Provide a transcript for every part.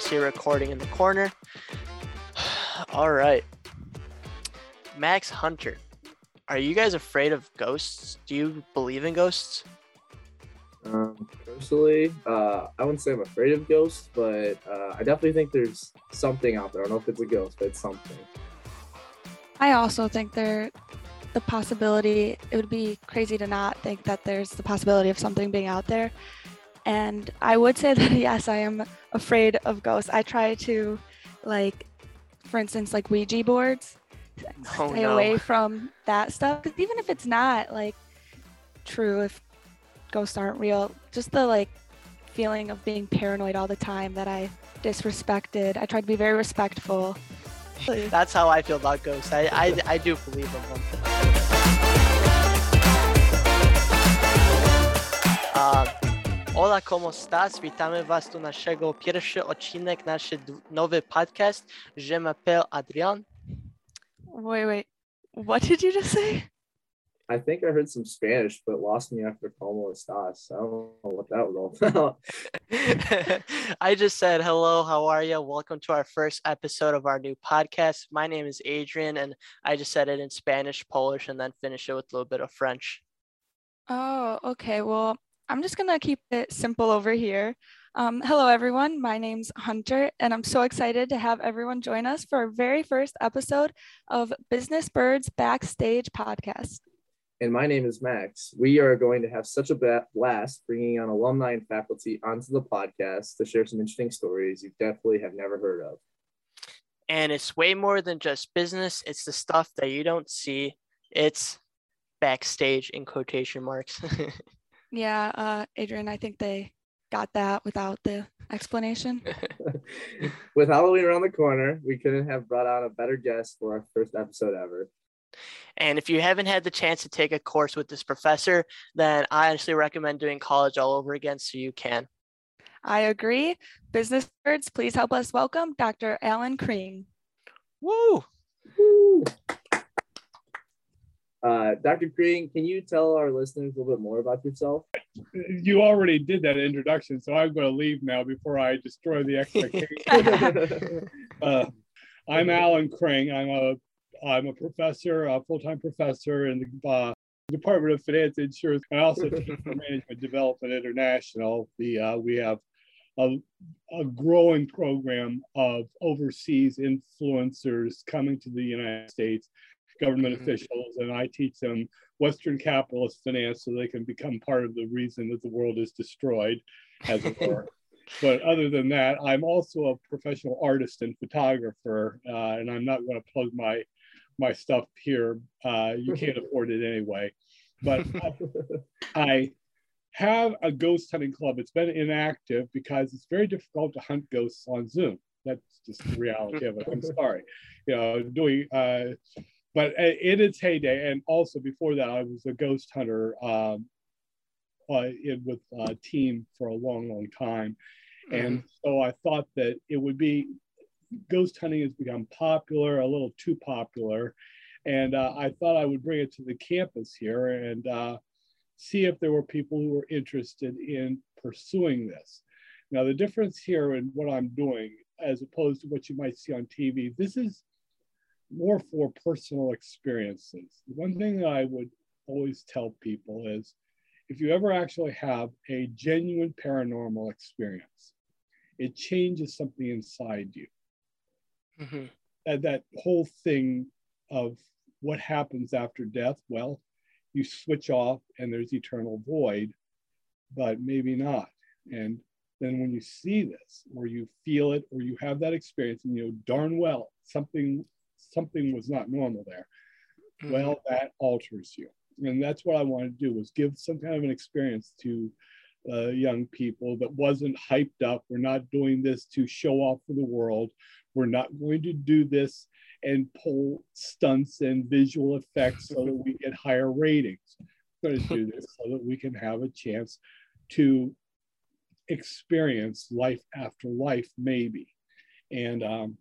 see a recording in the corner. All right. Max Hunter, are you guys afraid of ghosts? Do you believe in ghosts? Um, personally, uh, I wouldn't say I'm afraid of ghosts, but uh, I definitely think there's something out there. I don't know if it's a ghost, but it's something. I also think there the possibility it would be crazy to not think that there's the possibility of something being out there. And I would say that yes, I am afraid of ghosts. I try to like for instance like Ouija boards Oh, stay no. away from that stuff 'Cause even if it's not like true if ghosts aren't real just the like feeling of being paranoid all the time that i disrespected i tried to be very respectful That's how I feel about ghosts. I, I, I do believe in them. Um, Hola, ¿cómo estás? Witamy Was do naszego pierwszy odcinek, nasz d- nowy podcast. Je m'appelle Adrian. wait wait what did you just say I think I heard some Spanish, but lost me after como estás. I don't know what that was all about. I just said hello, how are you? Welcome to our first episode of our new podcast. My name is Adrian, and I just said it in Spanish, Polish, and then finish it with a little bit of French. Oh, okay. Well, I'm just gonna keep it simple over here. Um, hello, everyone. My name's Hunter, and I'm so excited to have everyone join us for our very first episode of Business Birds Backstage Podcast. and my name is Max. We are going to have such a blast bringing on alumni and faculty onto the podcast to share some interesting stories you definitely have never heard of. And it's way more than just business, it's the stuff that you don't see. It's backstage in quotation marks. Yeah, uh, Adrian, I think they got that without the explanation. With Halloween around the corner, we couldn't have brought on a better guest for our first episode ever. And if you haven't had the chance to take a course with this professor, then I honestly recommend doing college all over again so you can. I agree. Business Birds, please help us welcome Dr. Alan Cring. Woo! Woo! Uh, Dr. Cring, can you tell our listeners a little bit more about yourself? you already did that introduction, so I'm going to leave now before I destroy the expectation. uh, I'm Alan Cring. I'm a I'm a professor, a full-time professor in the uh, Department of Finance and Insurance. I also teach Management Development International. The uh, we have a, a growing program of overseas influencers coming to the United States, government Mhm. officials, and I teach them Western capitalist finance so they can become part of the reason that the world is destroyed, as it were. but other than that, I'm also a professional artist and photographer, uh, and I'm not going to plug my my stuff here. Uh, you can't afford it anyway. But I have a ghost hunting club. It's been inactive because it's very difficult to hunt ghosts on Zoom. That's just the reality of it. I'm sorry. You know, doing uh, but in its heyday, and also before that, I was a ghost hunter um, uh, in, with a team for a long, long time. And so I thought that it would be ghost hunting has become popular, a little too popular. And uh, I thought I would bring it to the campus here and uh, see if there were people who were interested in pursuing this. Now, the difference here in what I'm doing, as opposed to what you might see on TV, this is more for personal experiences. One thing that I would always tell people is if you ever actually have a genuine paranormal experience, it changes something inside you. Mhm. That, that whole thing of what happens after death, well, you switch off and there's eternal void, but maybe not. And then when you see this, or you feel it, or you have that experience, and you know darn well something something was not normal there. Mhm. Well, that alters you, and that's what I want to do was give some kind of an experience to uh, young people that wasn't hyped up. We're not doing this to show off for the world. We're not going to do this and pull stunts and visual effects so that we get higher ratings. We're going to do this so that we can have a chance to experience life after life, maybe. And um,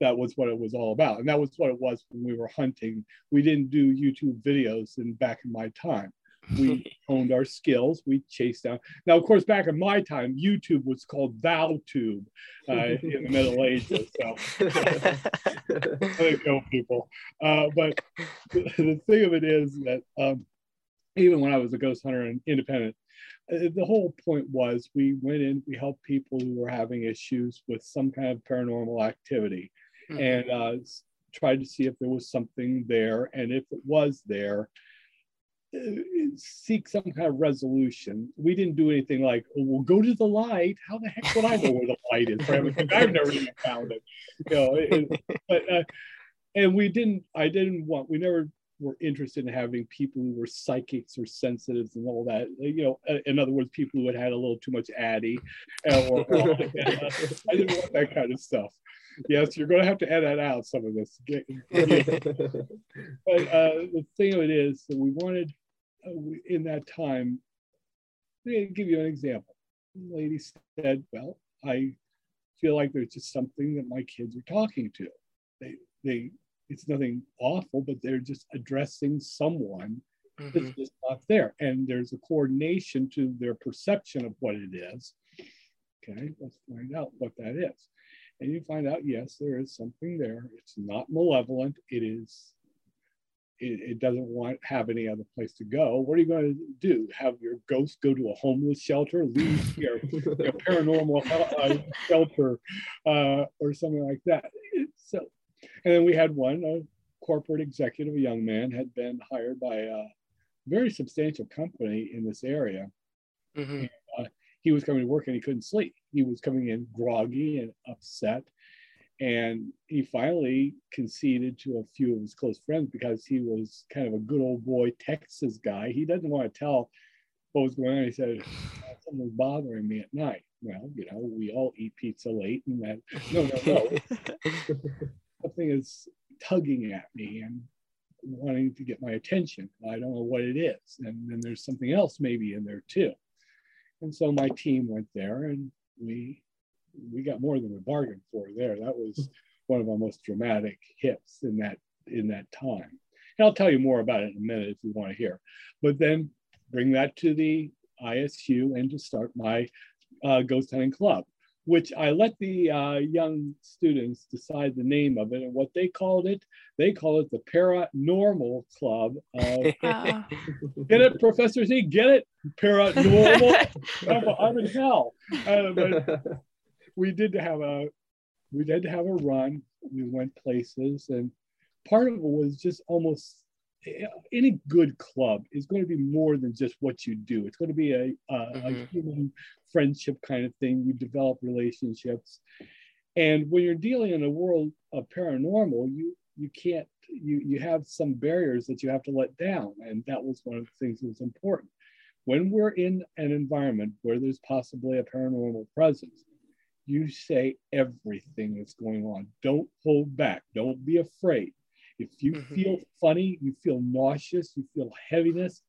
that was what it was all about. And that was what it was when we were hunting. We didn't do YouTube videos in back in my time. we honed our skills. We chased down. Now, of course, back in my time, YouTube was called VowTube uh, in the Middle Ages. So I know people. Uh, but the, the, thing of it is that um, even when I was a ghost hunter and independent, uh, the whole point was we went in, we helped people who were having issues with some kind of paranormal activity, mm-hmm. and uh, tried to see if there was something there, and if it was there, uh, seek some kind of resolution. We didn't do anything like, oh, "We'll go to the light." How the heck would I know where the light is? Because I've never even found it. You know, it, but uh, and we didn't. I didn't want. We never were interested in having people who were psychics or sensitives and all that. You know, uh, in other words, people who had had a little too much Addy. Or, or I didn't want that kind of stuff. Yes, you're going to have to edit out some of this. but uh, the thing of it is that we wanted, uh, in that time, to give you an example. The lady said, "Well, I feel like there's just something that my kids are talking to. They, they it's nothing awful, but they're just addressing someone mm-hmm. that's just not there. And there's a coordination to their perception of what it is. Okay, let's find out what that is. And you find out, yes, there is something there. It's not malevolent. It is. It, it doesn't want have any other place to go. What are you going to do? Have your ghost go to a homeless shelter, leave your, your paranormal uh, shelter, uh, or something like that? So and then we had one, a corporate executive, a young man, had been hired by a very substantial company in this area. Mm-hmm. And, uh, he was coming to work and he couldn't sleep. He was coming in groggy and upset. And he finally conceded to a few of his close friends because he was kind of a good old boy Texas guy. He doesn't want to tell what was going on. He said, Something's bothering me at night. Well, you know, we all eat pizza late and that. No, no, no. something is tugging at me and wanting to get my attention. I don't know what it is. And then there's something else maybe in there too. And so my team went there and we we got more than we bargained for there. That was one of our most dramatic hits in that in that time. And I'll tell you more about it in a minute if you want to hear. But then bring that to the ISU and to start my uh, ghost hunting club which I let the uh, young students decide the name of it. And what they called it, they call it the Paranormal Club. Of, uh. get it, Professor Z? Get it? Paranormal? I'm in hell. Uh, but we did have a we did have a run. We went places, and part of it was just almost any good club is going to be more than just what you do. It's going to be a, a, mm-hmm. a human friendship kind of thing. You develop relationships, and when you're dealing in a world of paranormal, you you can't you you have some barriers that you have to let down, and that was one of the things that was important. When we're in an environment where there's possibly a paranormal presence, you say everything that's going on. Don't hold back. Don't be afraid if you mm-hmm. feel funny, you feel nauseous, you feel heaviness,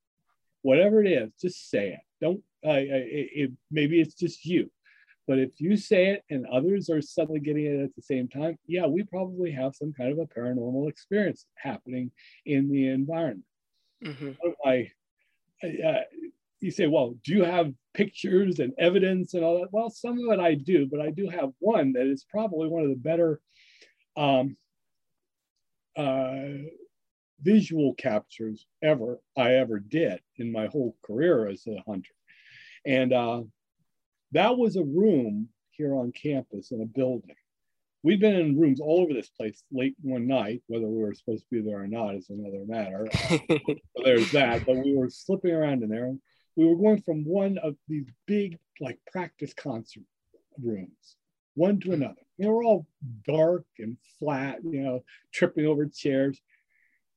whatever it is, just say it. Don't, uh, it, it, maybe it's just you. But if you say it and others are suddenly getting it at the same time, yeah, we probably have some kind of a paranormal experience happening in the environment. Mm-hmm. I, uh, you say, well, do you have pictures and evidence and all that? Well, some of it I do, but I do have one that is probably one of the better um, uh, visual captures ever I ever did in my whole career as a hunter. And uh, that was a room here on campus in a building. We've been in rooms all over this place late one night, whether we were supposed to be there or not is another matter. There's that, but we were slipping around in there. We were going from one of these big, like practice concert rooms, one to another. They were all dark and flat, you know, tripping over chairs.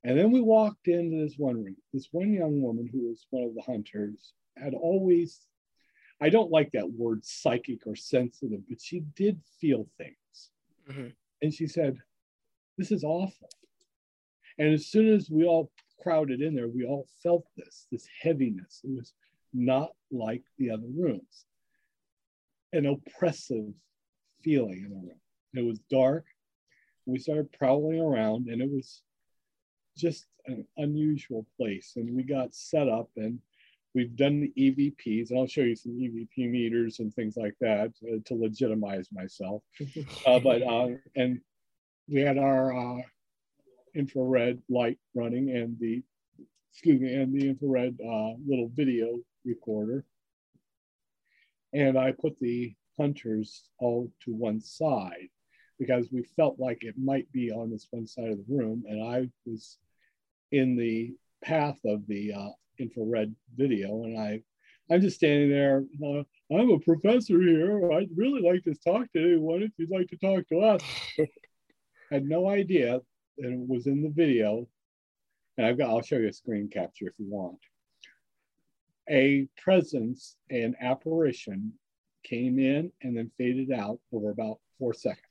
And then we walked into this one room. This one young woman who was one of the hunters had always, I don't like that word psychic or sensitive, but she did feel things. Mm-hmm. And she said, This is awful. And as soon as we all crowded in there, we all felt this, this heaviness. It was not like the other rooms. An oppressive feeling in the room. It was dark. We started prowling around, and it was just an unusual place. And we got set up, and we've done the EVPs, and I'll show you some EVP meters and things like that uh, to legitimize myself. Uh, but uh, and we had our uh, infrared light running and the excuse me and the infrared uh, little video recorder, and I put the hunters all to one side because we felt like it might be on this one side of the room, and I was in the path of the uh, infrared video, and I, I'm just standing there. Uh, I'm a professor here. I'd really like to talk to anyone if you'd like to talk to us. had no idea that it was in the video, and I've got. I'll show you a screen capture if you want. A presence, an apparition, came in and then faded out over about four seconds.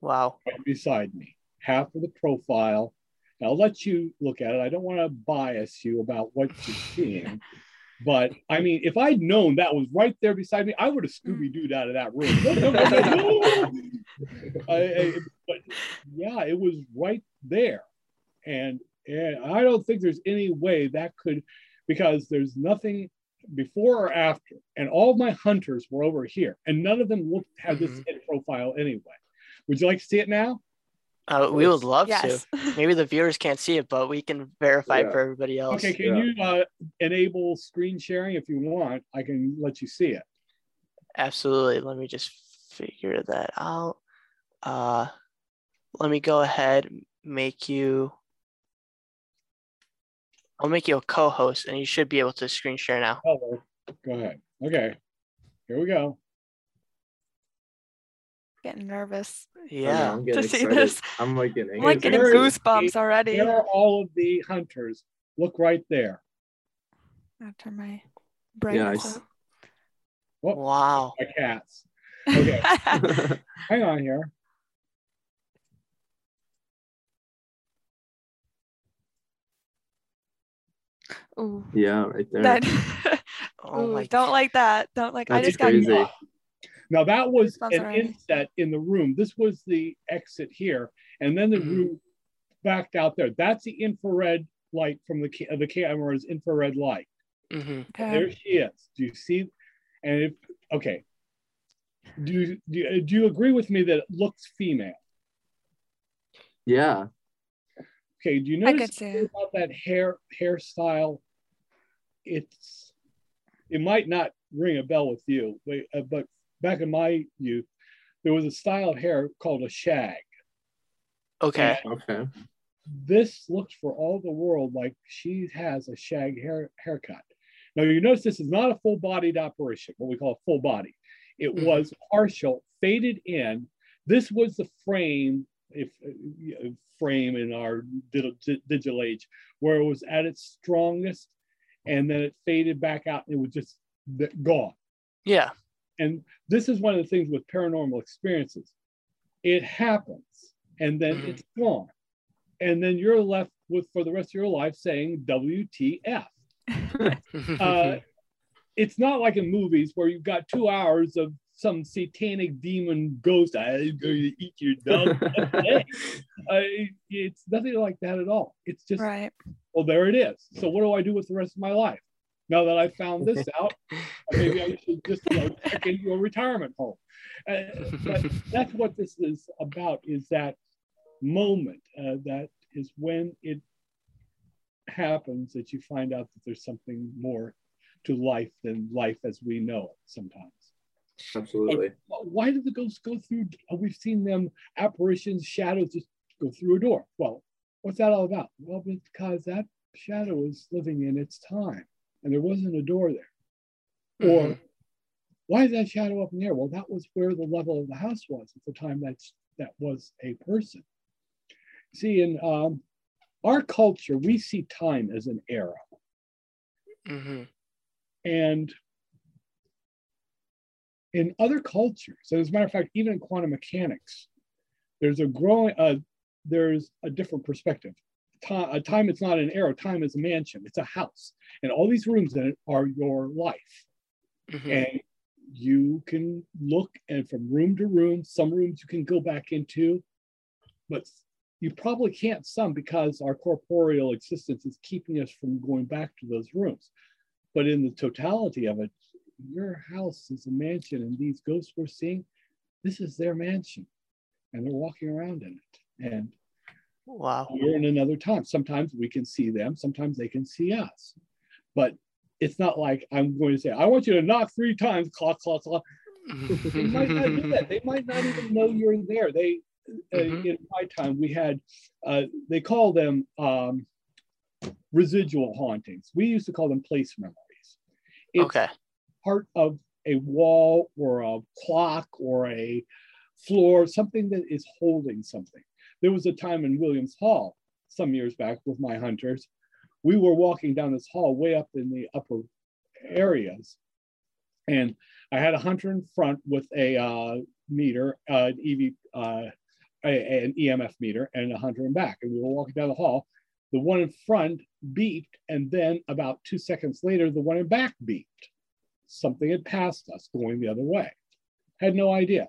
Wow. Right beside me, half of the profile. I'll let you look at it. I don't want to bias you about what you're seeing. But I mean, if I'd known that was right there beside me, I would have Scooby Dooed out of that room. I, I, but yeah, it was right there. And, and I don't think there's any way that could, because there's nothing before or after. And all my hunters were over here, and none of them looked had this Mhm. head profile anyway. Would you like to see it now? Uh, we would love Yes. to. Maybe the viewers can't see it, but we can verify Yeah. for everybody else. Okay, can Yeah. you uh, enable screen sharing if you want? I can let you see it. Absolutely. Let me just figure that out. Uh, let me go ahead, make you. I'll make you a co-host, and you should be able to screen share now. Hello. Go ahead. Okay, here we go. Getting nervous. Yeah. I'm getting To see this. I'm like getting I'm like getting there- goosebumps already. There are all of the hunters. Look right there. I'll turn my Yeah, I brightness s- up. Oh, Wow. my cats. Okay, hang on here. Ooh, yeah, right there. that. Oh Ooh, my. don't like that. Don't like. I That's just got. Crazy. Now that was Goosebumps an already. inset in the room. This was the exit here, and then the Mhm. room backed out there. That's the infrared light from the ca- the camera's infrared light. Mhm. Okay. There she is. Do you see? And if okay, do you, do you, do you agree with me that it looks female? yeah. Okay. Do you I notice could see it. about that hair hairstyle? It's it might not ring a bell with you, but, uh, but back in my youth, there was a style of hair called a shag. Okay. Okay. This looks for all the world like she has a shag hair haircut. Now you notice this is not a full bodied apparition, what we call a full body. It Mhm. was partial, faded in. This was the frame, if uh, frame in our digital, digital age, where it was at its strongest, and then it faded back out. And it was just gone. Yeah. And this is one of the things with paranormal experiences. It happens, and then Mhm. it's gone, and then you're left with for the rest of your life saying WTF. Uh, it's not like in movies where you've got two hours of some satanic demon ghost. I'm going to eat your dog. today." uh, it's nothing like that at all. It's just, Right. well, there it is. So what do I do with the rest of my life? Now that I found this out, maybe I should just you know, check into a retirement home. Uh, but that's what this is about is that moment uh, that is when it happens that you find out that there's something more to life than life as we know it sometimes Absolutely. Well, why do the ghosts go through uh, we've seen them apparitions shadows just go through a door well what's that all about well because that shadow is living in its time and there wasn't a door there or Mhm. why is that shadow up in the air? Well, that was where the level of the house was at the time that's that was a person. See, in um, our culture, we see time as an era, Mhm. and in other cultures, and as a matter of fact, even in quantum mechanics, there's a growing, uh, there's a different perspective. Time, a time it's not an era. Time is a mansion. It's a house, and all these rooms in it are your life. Mhm. and you can look and from room to room some rooms you can go back into but you probably can't some because our corporeal existence is keeping us from going back to those rooms but in the totality of it, your house is a mansion, and these ghosts we're seeing, this is their mansion, and they're walking around in it. And Wow. we're in another time. Sometimes we can see them, sometimes they can see us. But it's not like I'm going to say, I want you to knock three times, clock, clock, clock. They might not do that. They might not even know you're there. They, uh, Mhm. in my time, we had, uh, they call them um, residual hauntings. We used to call them place memories. It's okay. part of a wall or a clock or a floor, something that is holding something. There was a time in Williams Hall some years back with my hunters. We were walking down this hall way up in the upper areas. And I had a hunter in front with a uh, meter, uh, an EV, uh, a- an EMF meter, and a hunter in back. And we were walking down the hall. The one in front beeped, and then about two seconds later, the one in back beeped something had passed us going the other way. Had no idea.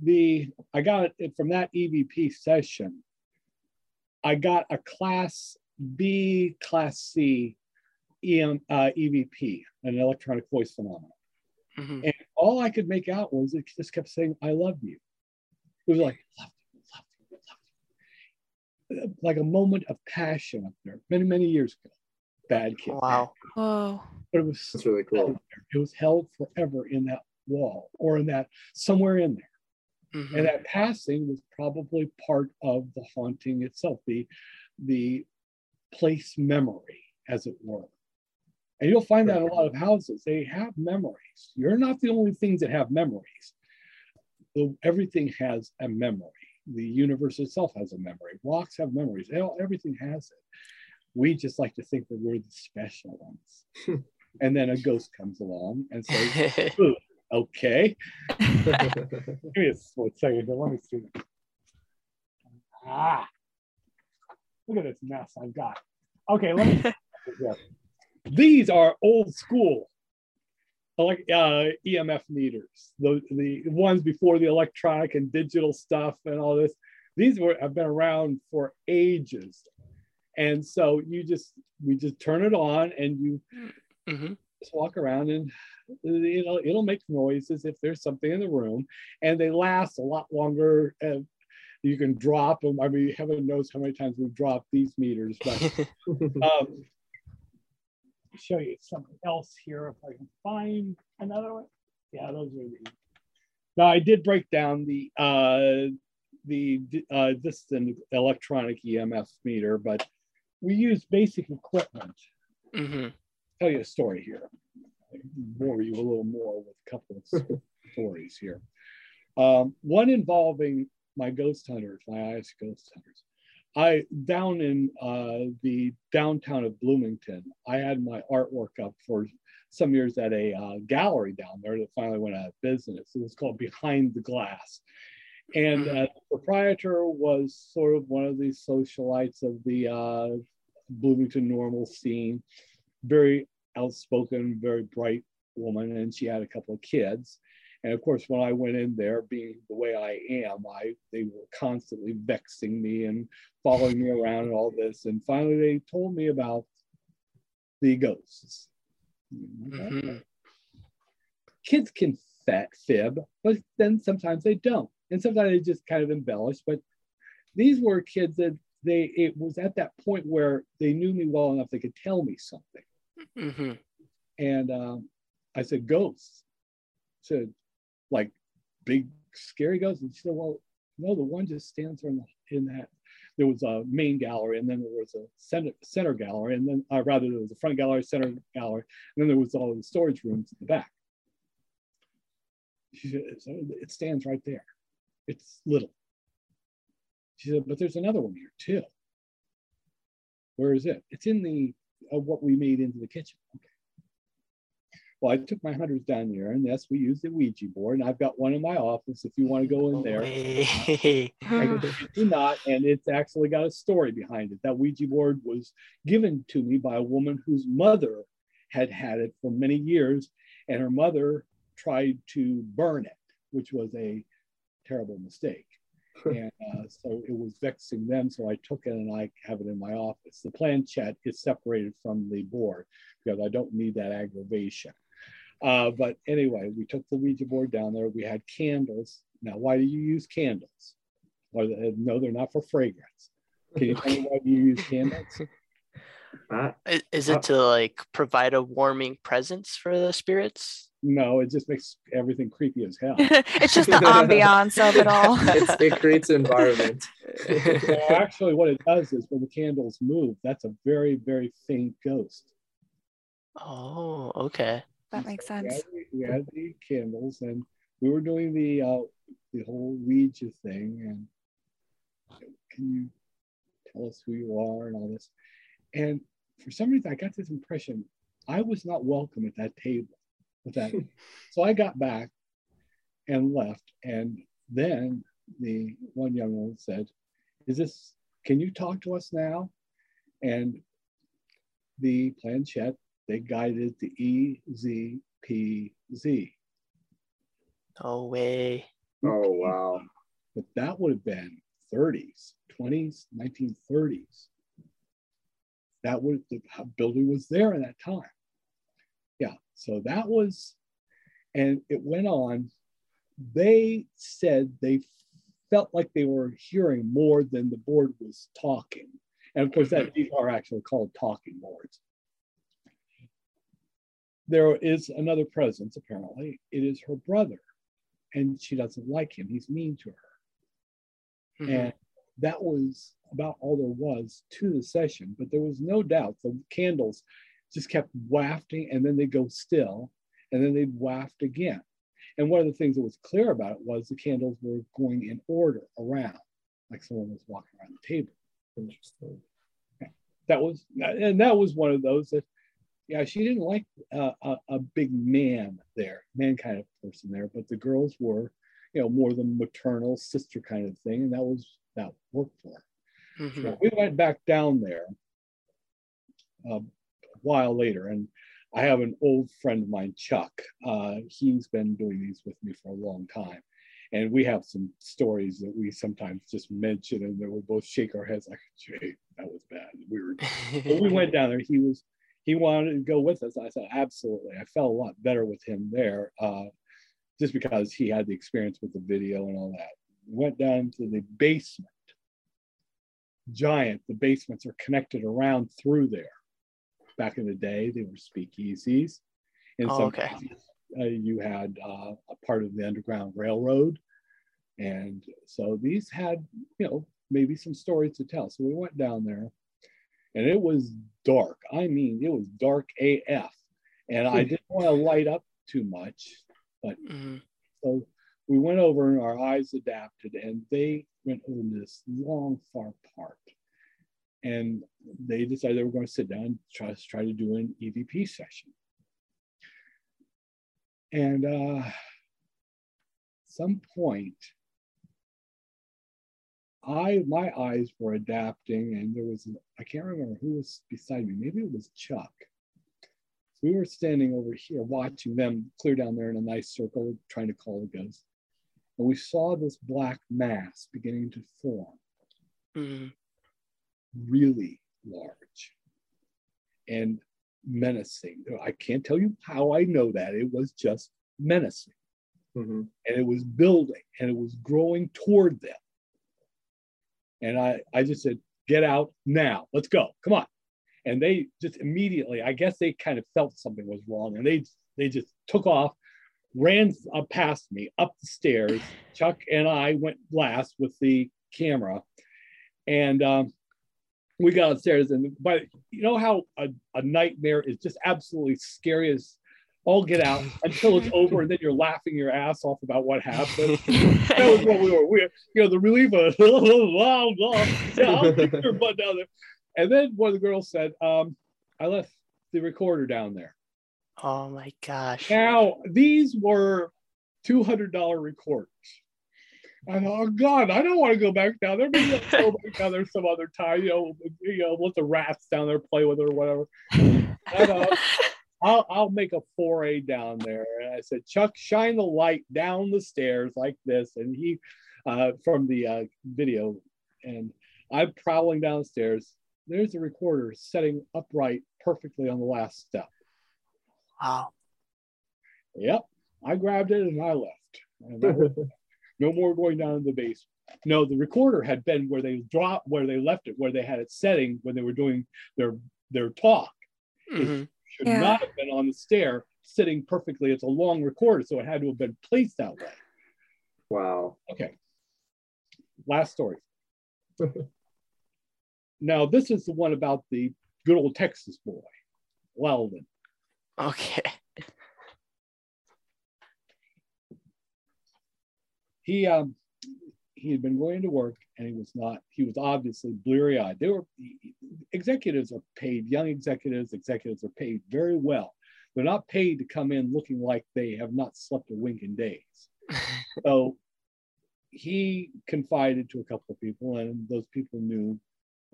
The I got it from that EVP session. I got a class B, class C EM, uh, EVP, an electronic voice phenomenon. Mhm. And all I could make out was it just kept saying, I love you. It was like, love you, love you, love you. Like a moment of passion up there, many, many years ago. Bad kid. Wow. Whoa. But it was That's really cool. It was held forever in that wall or in that somewhere in there. Mhm. And that passing was probably part of the haunting itself, the the place memory, as it were. And you'll find that in a lot of houses. They have memories. You're not the only things that have memories. The, everything has a memory. The universe itself has a memory. Rocks have memories. All- Everything has it. We just like to think that we're the special ones. and then a ghost comes along and says, okay. Give me a split second. here. Let me see. Ah, look at this mess I've got. Okay, let me. yeah. These are old school, like uh, EMF meters. The the ones before the electronic and digital stuff and all this. These were have been around for ages, and so you just we just turn it on and you Mhm. Just walk around and you know it'll make noises if there's something in the room and they last a lot longer and you can drop them i mean heaven knows how many times we've dropped these meters but um show you something else here if i can find another one. Yeah those are the now i did break down the uh the uh this is an electronic EMF meter but we use basic equipment. Mhm. Tell you a story here. I Bore you a little more with a couple of stories here. Um, one involving my ghost hunters, my IS ghost hunters. I down in uh, the downtown of Bloomington, I had my artwork up for some years at a uh, gallery down there that finally went out of business. It was called Behind the Glass. And uh, the proprietor was sort of one of these socialites of the uh, Bloomington-Normal scene very outspoken, very bright woman, and she had a couple of kids. And of course, when I went in there, being the way I am, I they were constantly vexing me and following me around and all this. And finally, they told me about the ghosts. Mhm. Kids can fat fib, but then sometimes they don't, and sometimes they just kind of embellish. But these were kids that they it was at that point where they knew me well enough they could tell me something. Mhm. And um, I said, ghosts. Said, like big scary ghosts. And she said, well, no, the one just stands in, the, in that. There was a main gallery, and then there was a center, center gallery, and then uh, rather there was a front gallery, center gallery, and then there was all the storage rooms in the back. She said, "So it stands right there. It's little. She said, but there's another one here too. Where is it? It's in the of what we made into the kitchen. Okay. Well, I took my hunters down there, and yes, we used the Ouija board, and I've got one in my office. If you want to go in there, do not, and it's actually got a story behind it. That Ouija board was given to me by a woman whose mother had had it for many years, and her mother tried to burn it, which was a terrible mistake. And uh, so it was vexing them. So I took it and I have it in my office. The planchette is separated from the board because I don't need that aggravation. Uh, but anyway, we took the Ouija board down there. We had candles. Now, why do you use candles? Well, no, they're not for fragrance. Can you tell me why you use candles? Uh, I- Is it to like provide a warming presence for the spirits? No, it just makes everything creepy as hell. it's just the ambiance of it all. it's, it creates an environment. Well, actually, what it does is when the candles move, that's a very, very faint ghost. oh, okay. That makes We had, sense. the- we had the candles, and we were doing the uh, the whole Ouija thing. And can you tell us who you are and all this? And for some reason, I got this impression I was not welcome at that table. With that, so I got back and left. And then the one young woman said, "Is this? Can you talk to us now?" And the planchette they guided the E EZPZ. No way. Oh wow. But that would have been 30s, 20s, 1930s. That was the building was there in that time. Yeah, so that was, and it went on. They said they felt like they were hearing more than the board was talking. And of course, that these are actually called talking boards. There is another presence, apparently. It is her brother, and she doesn't like him. He's mean to her. Mhm. And that was about all there was to the session. But there was no doubt the candles just kept wafting and then they'd go still and then they'd waft again. And one of the things that was clear about it was the candles were going in order around, like someone was walking around the table. Interesting. That was, and that was one of those that, yeah, she didn't like uh, a, a big man there, man kind of person there, but the girls were, you know, more the maternal sister kind of thing, and that was that worked for. Mhm. So we went back down there uh, a while later, and I have an old friend of mine, Chuck. Uh, he's been doing these with me for a long time, and we have some stories that we sometimes just mention, and then we both shake our heads like, "Jay, that was bad." We were when we went down there, he was he wanted to go with us. I said, absolutely. I felt a lot better with him there, uh, just because he had the experience with the video and all that. We went down to the basement. Giant. The basements are connected around through there. Back in the day, they were speakeasies. In Oh, some okay. uh, you had uh, a part of the Underground Railroad. And so these had, you know, maybe some stories to tell. So we went down there and it was dark. I mean, it was dark AF. And I didn't want to light up too much. Mhm. So we went over and our eyes adapted and they went over this long, far part. And they decided they were going to sit down and try, try to do an EVP session. And uh, some point, I my eyes were adapting, and there was I can't remember who was beside me. Maybe it was Chuck. We were standing over here watching them clear down there in a nice circle, trying to call the ghost. And we saw this black mass beginning to form, Mhm. really large and menacing. I can't tell you how I know that. It was just menacing. Mhm. and it was building and it was growing toward them. And I, I just said, get out now. Let's go. Come on. And they just immediately, I guess they kind of felt something was wrong and they they just took off, ran uh, past me up the stairs. Chuck and I went last with the camera. And um, we got upstairs and but you know how a, a nightmare is just absolutely scary as all get out until it's over and then you're laughing your ass off about what happened. that was what we were. We, you know, the relief of blah, blah. Yeah, I'll kick your butt down there. And then one of the girls said, um, I left the recorder down there. Oh my gosh. Now, these were $200 records. And oh God, I don't want to go back down there. Maybe I'll go back down there some other time, you know, you know, let the rats down there play with it or whatever. I thought, I'll, I'll make a foray down there. And I said, Chuck, shine the light down the stairs like this. And he, uh, from the uh, video, and I'm prowling downstairs. There's a recorder setting upright perfectly on the last step. Wow. Yep, I grabbed it and I left. And that was- no more going down in the basement. No, the recorder had been where they dropped, where they left it, where they had it setting when they were doing their their talk. hmm Should Yeah. not have been on the stair, sitting perfectly. It's a long recorder, so it had to have been placed that way. wow. Okay. Last story. now, this is the one about the good old Texas boy, Weldon. Okay. He um he had been going to work and he was not, he was obviously bleary eyed. They were executives are paid, young executives, executives are paid very well. They're not paid to come in looking like they have not slept a wink in days. So he confided to a couple of people, and those people knew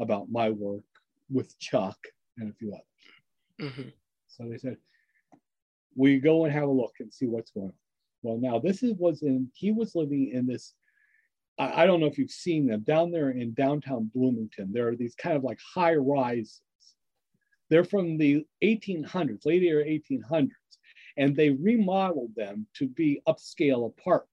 about my work with Chuck and a few others. hmm So they said, we go and have a look and see what's going on. Well, now this is was in he was living in this. I, I don't know if you've seen them down there in downtown Bloomington. There are these kind of like high rises. They're from the 1800s, late era 1800s, and they remodeled them to be upscale apartments.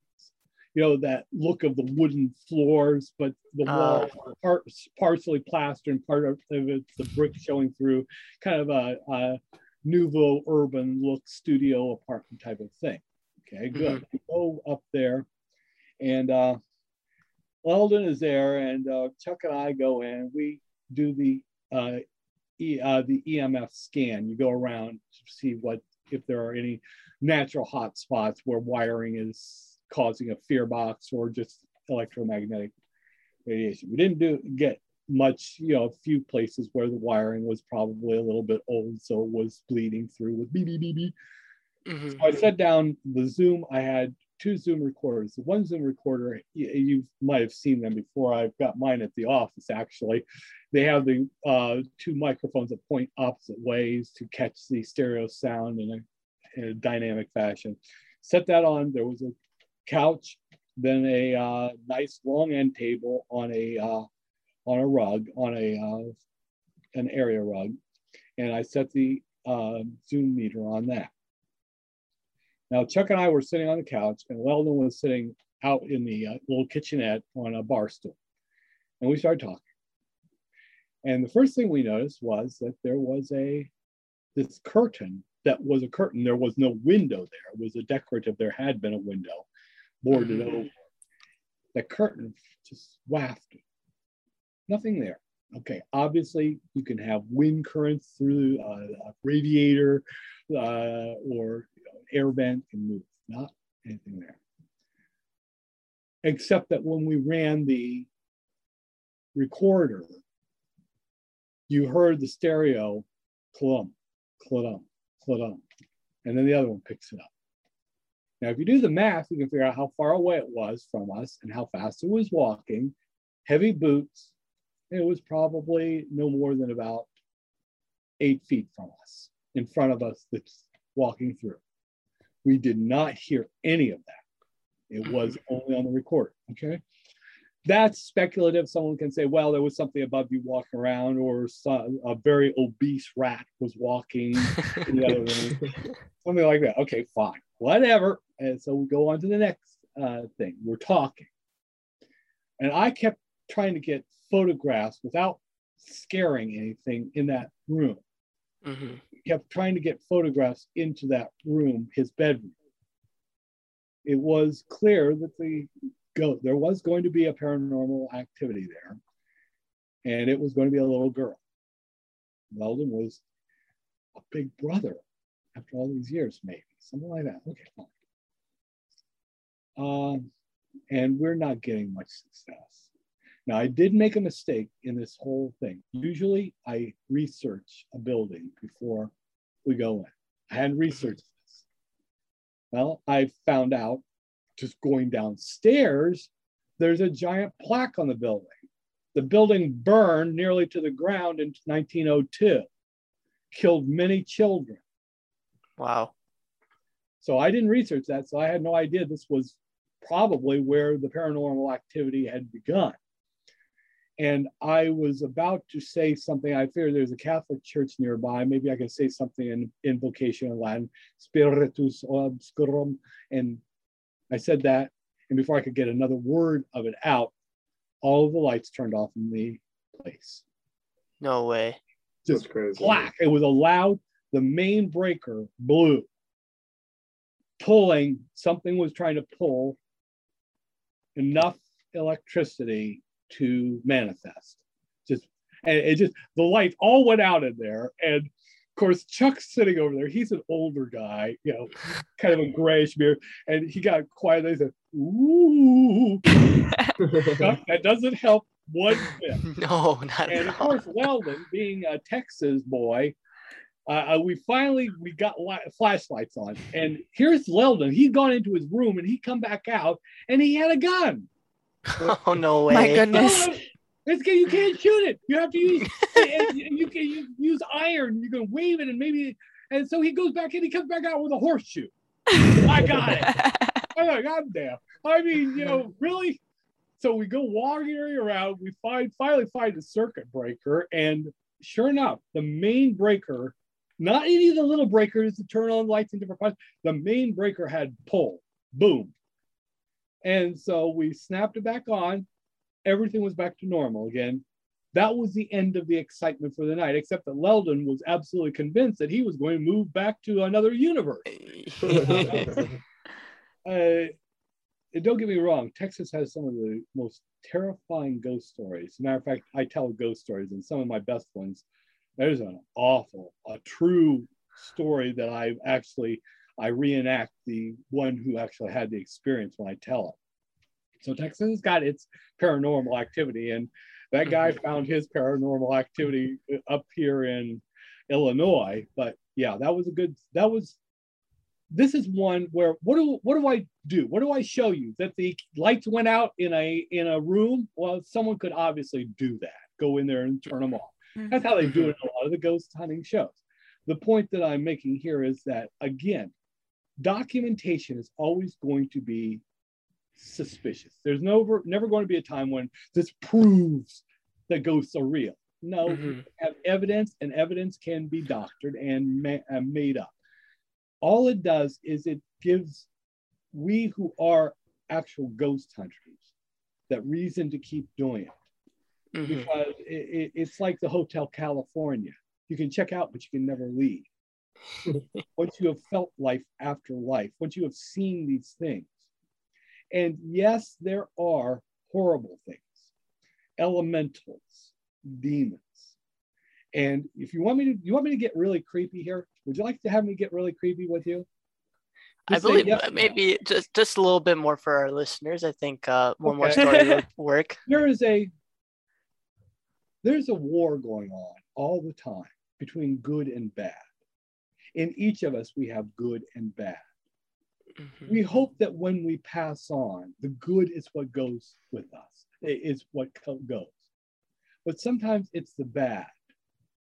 You know that look of the wooden floors, but the ah. walls are part, partially plastered and part of it's the brick showing through, kind of a, a nouveau urban look studio apartment type of thing. Okay, good. We go up there, and uh, Weldon is there, and uh, Chuck and I go in. We do the uh, e, uh, the EMF scan. You go around to see what if there are any natural hot spots where wiring is causing a fear box or just electromagnetic radiation. We didn't do get much, you know, a few places where the wiring was probably a little bit old, so it was bleeding through with beep, beep, beep, beep. hmm So I set down the Zoom. I had two Zoom recorders. The one Zoom recorder, you, you might have seen them before. I've got mine at the office actually. They have the uh, two microphones that point opposite ways to catch the stereo sound in a, in a dynamic fashion. Set that on. There was a couch, then a uh, nice long end table on a uh, on a rug, on a uh, an area rug, and I set the uh, Zoom meter on that. Now, Chuck and I were sitting on the couch, and Weldon was sitting out in the uh, little kitchenette on a bar stool. And we started talking. And the first thing we noticed was that there was a this curtain that was a curtain. There was no window there. It was a decorative. There had been a window boarded Mhm. over. The curtain just wafted. Nothing there. Okay, obviously you can have wind currents through a, radiator uh, or air vent can move, not anything there. Except that when we ran the recorder, you heard the stereo clump, clump, clump, and then the other one picks it up. Now, if you do the math, you can figure out how far away it was from us and how fast it was walking. Heavy boots, it was probably no more than about eight feet from us, in front of us, that's walking through. We did not hear any of that. It was only on the recorder. Okay. That's speculative. Someone can say, well, there was something above you walking around, or some, a very obese rat was walking in the other room, something like that. Okay, fine, whatever. And so we go on to the next uh, thing. We're talking. And I kept trying to get photographs without scaring anything in that room. hmm Kept trying to get photographs into that room, his bedroom. It was clear that the go there was going to be a paranormal activity there, and it was going to be a little girl. Weldon was a big brother after all these years, maybe something like that. Okay, fine. Um, and we're not getting much success. Now, I did make a mistake in this whole thing. Usually, I research a building before we go in. I hadn't researched this. Well, I found out just going downstairs, there's a giant plaque on the building. The building burned nearly to the ground in 1902, killed many children. Wow. So I didn't research that. So I had no idea this was probably where the paranormal activity had begun. And I was about to say something. I fear there's a Catholic church nearby. Maybe I can say something in invocation in Latin, Spiritus Obscurum. And I said that. And before I could get another word of it out, all of the lights turned off in the place. No way. Just That's crazy. black. It was a loud, the main breaker blew, pulling, something was trying to pull enough electricity to manifest. Just, and it just, the lights all went out in there. And of course, Chuck's sitting over there. He's an older guy, you know, kind of a grayish beard. And he got quiet. And He said, Ooh, Chuck, that doesn't help one bit. No, not And at of all. course, Weldon, being a Texas boy, uh, uh, we finally we got li- flashlights on, and here's Weldon. He'd gone into his room, and he come back out, and he had a gun. Oh no way. My goodness. No, no, It's, you can't shoot it. You have to use and you can you use iron. You can wave it, and maybe. And so he goes back in. He comes back out with a horseshoe. I got it. I'm like, God damn. I mean, you know, really? So we go wandering around. We find finally find the circuit breaker, and sure enough, the main breaker, not any of the little breakers to turn on lights in different parts, the main breaker had pull, boom. And so we snapped it back on. Everything was back to normal again. That was the end of the excitement for the night, except that Weldon was absolutely convinced that he was going to move back to another universe. Uh, don't get me wrong, Texas has some of the most terrifying ghost stories. Matter of fact, I tell ghost stories, and some of my best ones. There's an awful, a true story that I've actually I reenact the one who actually had the experience when I tell it. So Texas has got its paranormal activity, and that guy mm-hmm. found his paranormal activity up here in Illinois. But yeah, that was a good. That was this is one where what do what do I do? What do I show you? That the lights went out in a in a room? Well, someone could obviously do that. Go in there and turn them off. That's how they do mm-hmm. it in a lot of the ghost hunting shows. The point that I'm making here is that again, documentation is always going to be suspicious. There's never never going to be a time when this proves that ghosts are real. No, Mhm. we have evidence, and evidence can be doctored and ma- uh, made up. All it does is it gives we who are actual ghost hunters that reason to keep doing it Mhm. because it, it, it's like the Hotel California. You can check out, but you can never leave. once you have felt life after life, once you have seen these things. And yes, there are horrible things, elementals, demons. And if you want me to, you want me to get really creepy here? Would you like to have me get really creepy with you? I Just say believe yes or no. maybe just just a little bit more for our listeners. I think uh, one more Okay. story would work. there is a there's a war going on all the time between good and bad in each of us we have good and bad Mhm. we hope that when we pass on the good is what goes with us it is what goes but sometimes it's the bad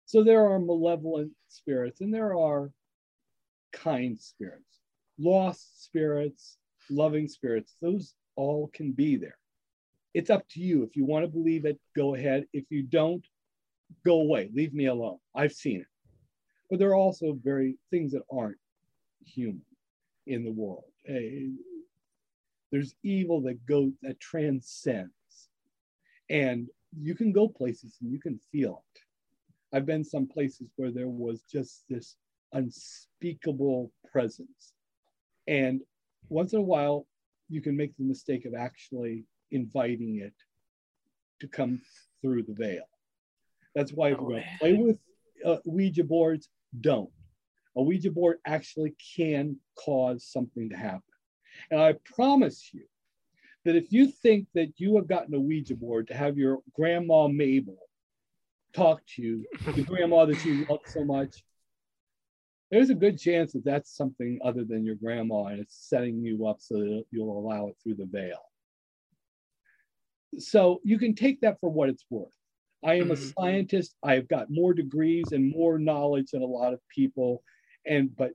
so there are malevolent spirits and there are kind spirits lost spirits loving spirits those all can be there it's up to you. If you want to believe it, go ahead. If you don't, go away. Leave me alone. I've seen it. But there are also very things that aren't human in the world. There's evil that goes that transcends, and you can go places and you can feel it. I've been some places where there was just this unspeakable presence, and once in a while, you can make the mistake of actually inviting it to come through the veil. That's why if oh, No you're going to play with uh, Ouija boards, don't. A Ouija board actually can cause something to happen. And I promise you that if you think that you have gotten a Ouija board to have your grandma Mabel talk to you, the grandma that you love so much, there's a good chance that that's something other than your grandma and it's setting you up so that you'll allow it through the veil. So you can take that for what it's worth. I am a Mhm. scientist. I've got more degrees and more knowledge than a lot of people. And but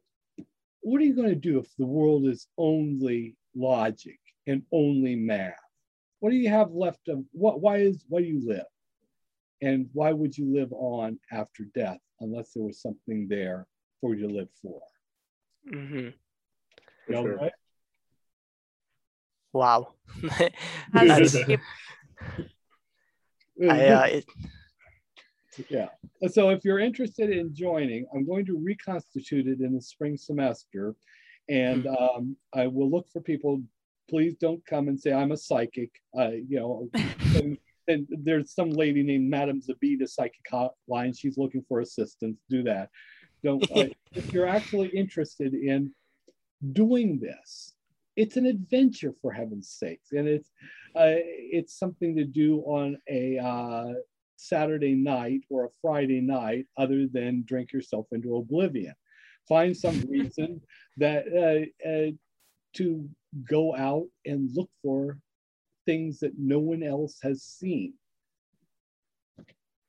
what are you going to do if the world is only logic and only math? What do you have left of what why is why do you live? And why would you live on after death unless there was something there for you to live for? Mm-hmm. For You know, sure. right? Wow. That's That's- I, uh, it, Yeah. So if you're interested in joining, I'm going to reconstitute it in the spring semester. And um, I will look for people. Please don't come and say I'm a psychic. Uh, you know, and, and there's some lady named Madame Zabita Psychic Hotline. She's looking for assistance. Do that. Don't. Uh, if you're actually interested in doing this, it's an adventure for heaven's sakes, and it's uh, it's something to do on a uh, Saturday night or a Friday night other than drink yourself into oblivion. Find some reason that uh, uh, to go out and look for things that no one else has seen.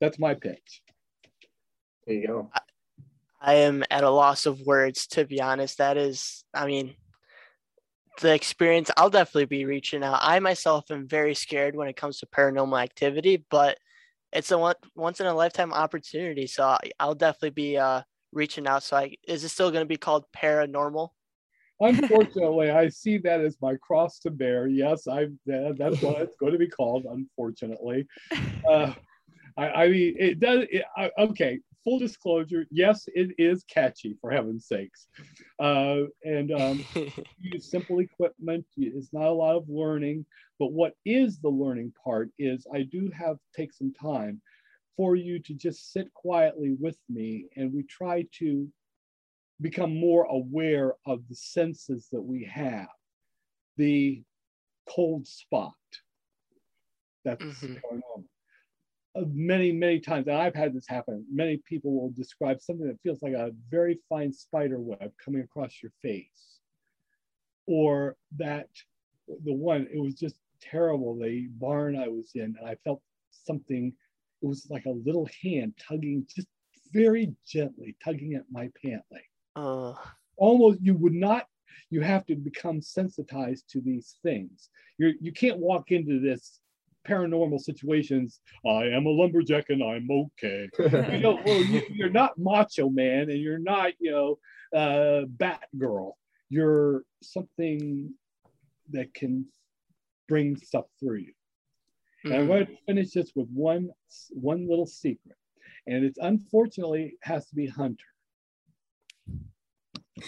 That's my pitch. There you go. I am at a loss of words to be honest. That is, I mean, the experience. I'll definitely be reaching out. I myself am very scared when it comes to paranormal activity, but it's a one, once in a lifetime opportunity. So I- I'll definitely be uh, reaching out. So I is it still going to be called paranormal? Unfortunately, I see that as my cross to bear. Yes, I that, that's what it's going to be called. Unfortunately, uh, I, I mean, it does. It, I, okay, full disclosure. Yes, it is catchy. For heaven's sakes, uh, and um, use simple equipment. It's not a lot of learning, but what is the learning part is I do have take some time for you to just sit quietly with me, and we try to become more aware of the senses that we have. The cold spot. That's Mhm. paranormal. Uh, many, many times, and I've had this happen, many people will describe something that feels like a very fine spider web coming across your face. Or that the one, it was just terrible. The barn I was in, and I felt something, it was like a little hand tugging, just very gently tugging at my pant leg uh, almost you would not you have to become sensitized to these things you're you can't walk into this paranormal situations i am a lumberjack and i'm okay you know well, you, you're not macho man and you're not you know uh bat girl you're something that can bring stuff through you and I'm mhm. going to finish this with one one little secret, and it's unfortunately has to be Hunter.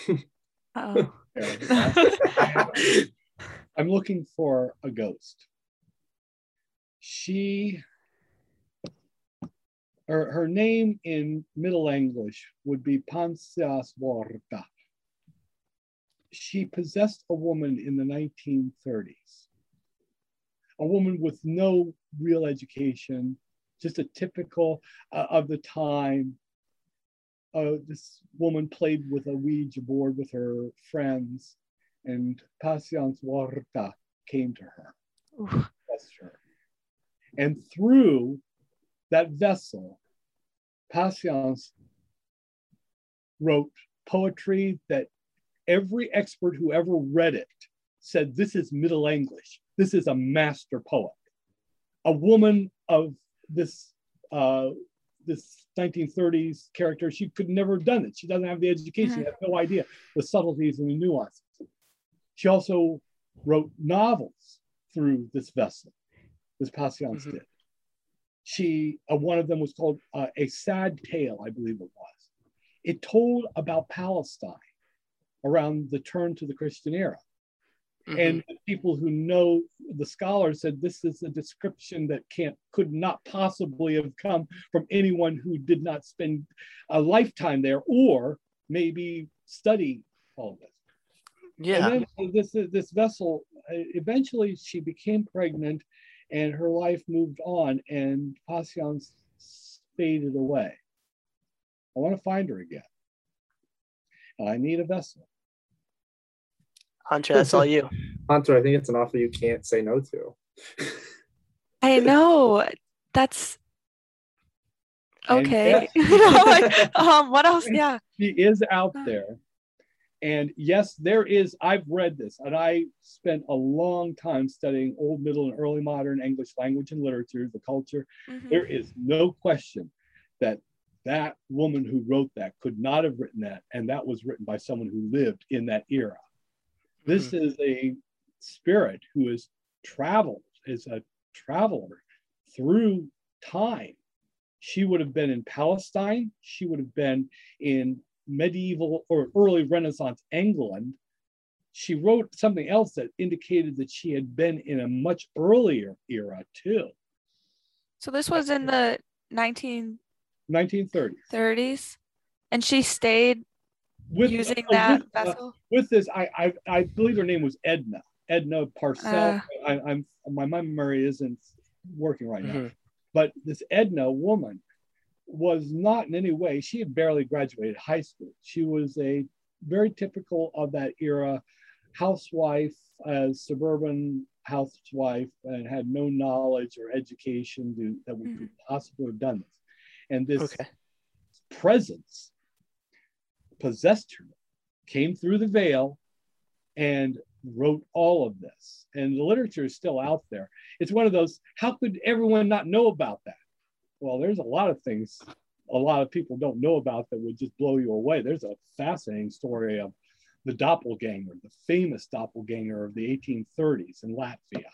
Oh, I'm looking for a ghost. She, her, her name in Middle English would be Patience Worth. She possessed a woman in the 1930s, a woman with no real education, just a typical uh, of the time. Uh, this woman played with a Ouija board with her friends and Patience Worth came to her, blessed her. And through that vessel, Patience wrote poetry that every expert who ever read it said this is Middle English. This is a master poet. A woman of this uh, this 1930s character, she could never have done it. She doesn't have the education, she has no idea the subtleties and the nuances. She also wrote novels through this vessel, this Patience Mhm. did. She, uh, one of them was called uh, A Sad Tale, I believe it was. It told about Palestine around the turn to the Christian era. Mhm. And people who know the scholars said this is a description that can't could not possibly have come from anyone who did not spend a lifetime there or maybe study all of this. yeah. And then this this vessel uh, eventually she became pregnant and her life moved on and Patience faded away. I want to find her again. And I need a vessel. Hunter, that's all you. Hunter, I think it's an offer you can't say no to. I know. That's And okay. yes, You know, like, um, what else? Yeah. she is out there And yes, there is, I've read this, and I spent a long time studying Old, Middle, and Early Modern English language and literature, the culture. Mhm. There is no question that that woman who wrote that could not have written that, and that was written by someone who lived in that era. This is a spirit who has traveled, is a traveler through time. She would have been in Palestine, she would have been in medieval or early Renaissance England. She wrote something else that indicated that she had been in a much earlier era too, So this was in the 1930s, 1930s. and she stayed With, using uh, that with, uh, vessel. with this, I, I I believe her name was Edna. Edna Parcell. Uh. I, I'm my memory isn't working right now. Mhm. But this Edna woman was not in any way. She had barely graduated high school. She was a very typical of that era, housewife, uh, suburban housewife, and had no knowledge or education to, that would could possibly have done this. And this Okay. presence possessed her, came through the veil, and wrote all of this. And the literature is still out there. It's one of those, how could everyone not know about that? Well, there's a lot of things a lot of people don't know about that would just blow you away. There's a fascinating story of the doppelganger, the famous doppelganger of the 1830s in Latvia.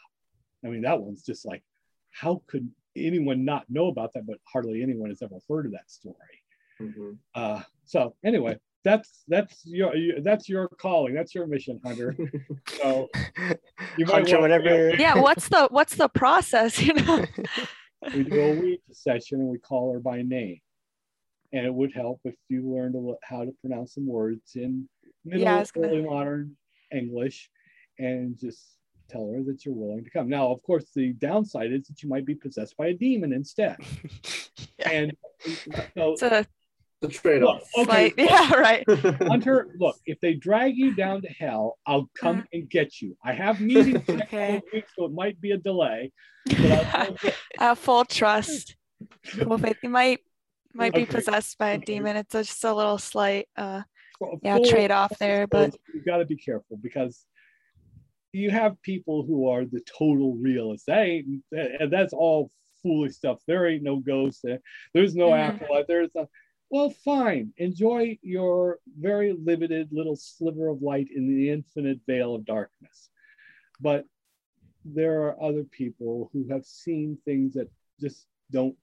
I mean, that one's just like, how could anyone not know about that? But hardly anyone has ever heard of that story. Mhm. Uh, so anyway, that's that's your that's your calling. That's your mission, Hunter. So you might Hunter, wanna- Yeah, what's the what's the process? You know. we do a week session and we call her by name. And it would help if you learned a li- how to pronounce some words in middle Yeah, gonna- early modern English and just tell her that you're willing to come. Now, of course, the downside is that you might be possessed by a demon instead. Yeah. And so, It's a The trade-off. Okay. slight, yeah, right. Hunter, look, if they drag you down to hell, I'll come and get you. I have meetings next Okay. couple of weeks, so it might be a delay. But I'll, I have full trust. Well, faith, you might might be Okay. possessed by a Okay. demon. It's just a little slight, uh, Well, yeah, full- trade off there. But you've got to be careful because you have people who are the total realists. That ain't, and that's all foolish stuff. There ain't no ghost. There, there's no Mhm. afterlife. There's a, well, fine. Enjoy your very limited little sliver of light in the infinite veil of darkness. But there are other people who have seen things that just don't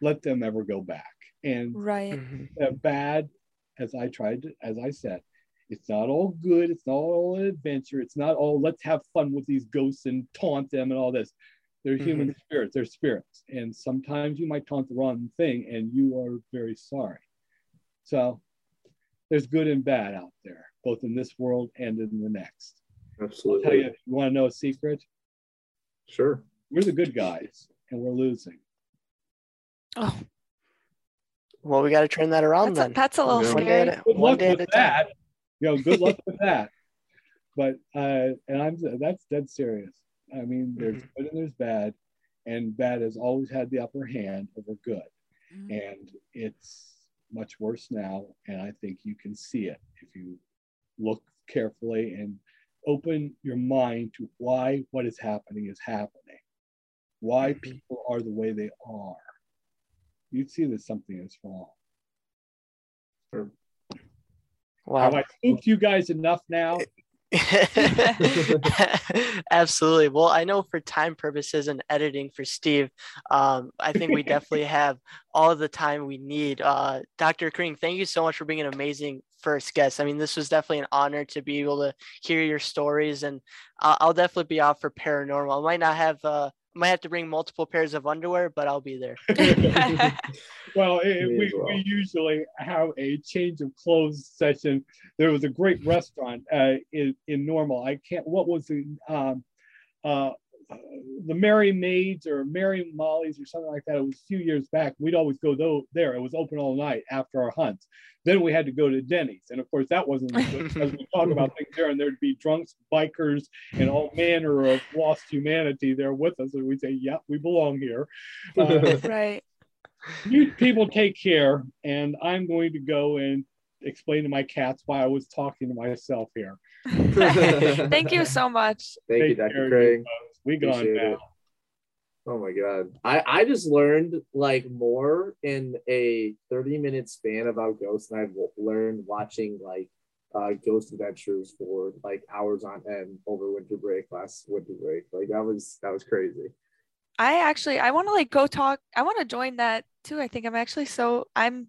let them ever go back. And right, Mhm. uh, bad, as I tried to, as I said, it's not all good. It's not all an adventure. It's not all let's have fun with these ghosts and taunt them and all this. They're human spirits. They're spirits, and sometimes you might taunt the wrong thing, and you are very sorry. So there's good and bad out there, both in this world and in the next. I'll tell Absolutely. you, you want to know a secret? Sure. We're the good guys, and we're losing. oh, Well, we got to turn that around that's a, then. that's a little Yeah. One day scary. a, good one luck day at with a time. that. You know, good luck with that. But uh, and I'm that's dead serious. I mean, there's Mm-hmm. good and there's bad, and bad has always had the upper hand over good, Mhm. and it's much worse now. And I think you can see it if you look carefully and open your mind to why what is happening is happening, why Mhm. people are the way they are. You'd see that something is wrong. Wow. Have I spooked you guys enough now? Absolutely. Well, I know for time purposes and editing for Steve, um, I think we definitely have all the time we need. Uh, Dr. Cring, thank you so much for being an amazing first guest. I mean, this was definitely an honor to be able to hear your stories, and I'll, I'll definitely be out for paranormal. I might not have, uh, might have to bring multiple pairs of underwear, but I'll be there. Well, it, we, well. we usually have a change of clothes session. There was a great restaurant uh, in, in Normal. I can't, what was the, um, uh, the Mary Maids or Mary Molly's or something like that. It was a few years back. We'd always go though, there. It was open all night after our hunts. Then we had to go to Denny's. And of course, that wasn't good because we talk about things there and there'd be drunks, bikers, and all manner of lost humanity there with us. And we'd say, yeah, we belong here. Uh, right. you people take care and i'm going to go and explain to my cats why I was talking to myself here. Thank you so much. Thank you, Dr. care of Cring. Folks. We gone Appreciate now. it. Oh my god. I I just learned like more in a 30 minute span about ghosts than I've learned watching like uh ghost adventures for like hours on end over winter break last winter break. Like that was that was crazy. I actually I want to like go talk. I want to join that too. I think I'm actually so I'm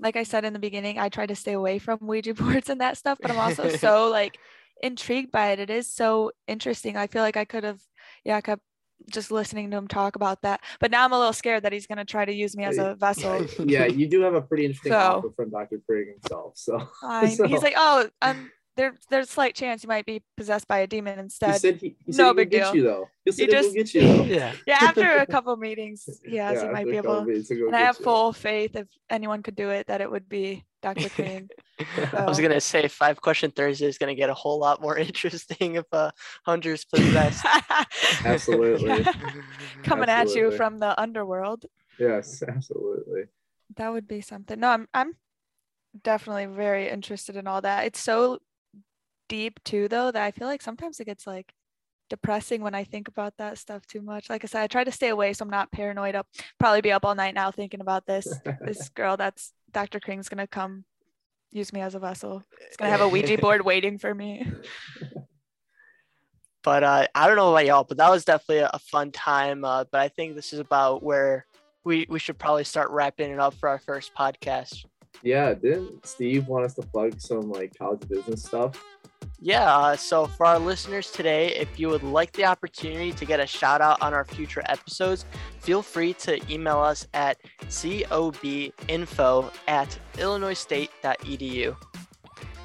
like I said in the beginning, I try to stay away from Ouija boards and that stuff, but I'm also so like intrigued by it. It is so interesting. I feel like I could have yeah, I kept just listening to him talk about that. But now I'm a little scared that he's gonna try to use me as a vessel. Yeah, you do have a pretty interesting So- offer from Dr. Cring himself. So Fine. So- He's like, oh, um, there, there's a slight chance you might be possessed by a demon he instead. said he, he said No he will big get deal. you though. He said He he will just- get you though. Yeah. yeah, after a couple meetings, yes, he might be able. COVID, to And I have you. full faith if anyone could do it, that it would be Dr. Cring. I was gonna say five question Thursday is gonna get a whole lot more interesting if uh Hunter's possessed. Absolutely. Coming at you from the underworld. Yes, absolutely. That would be something. No, I'm I'm definitely very interested in all that. It's so deep too though that I feel like sometimes it gets like depressing when I think about that stuff too much. Like I said, I try to stay away so I'm not paranoid. I'll probably be up all night now thinking about this. This girl that's Dr. Cring's gonna come use me as a vessel. It's gonna have a Ouija board waiting for me. but uh, I don't know about y'all, but that was definitely a, a fun time. Uh, but I think this is about where we we should probably start wrapping it up for our first podcast. Yeah, didn't Steve want us to plug some like college business stuff? Yeah, uh, so for our listeners today, if you would like the opportunity to get a shout out on our future episodes, feel free to email us at cobinfo at illinoisstate.edu.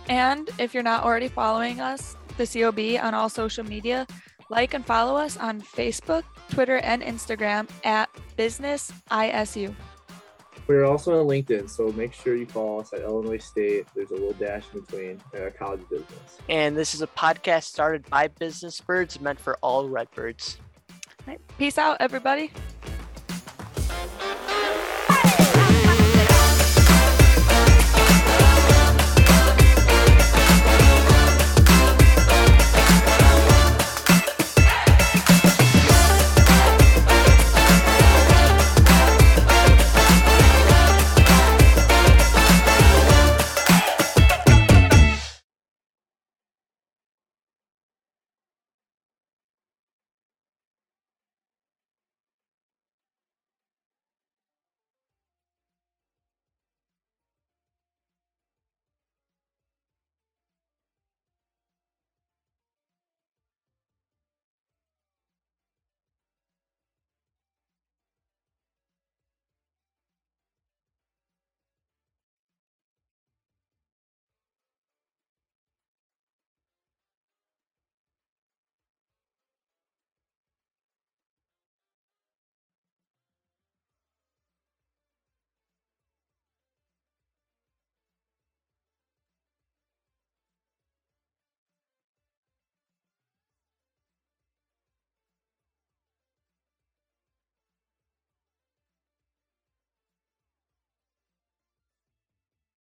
And if you're not already following us, the COB on all social media, like and follow us on Facebook, Twitter, and Instagram at Business ISU. We're also on LinkedIn, so make sure you follow us at Illinois State. There's a little dash in between uh, college business. And this is a podcast started by business birds meant for all redbirds. Right. Peace out, everybody.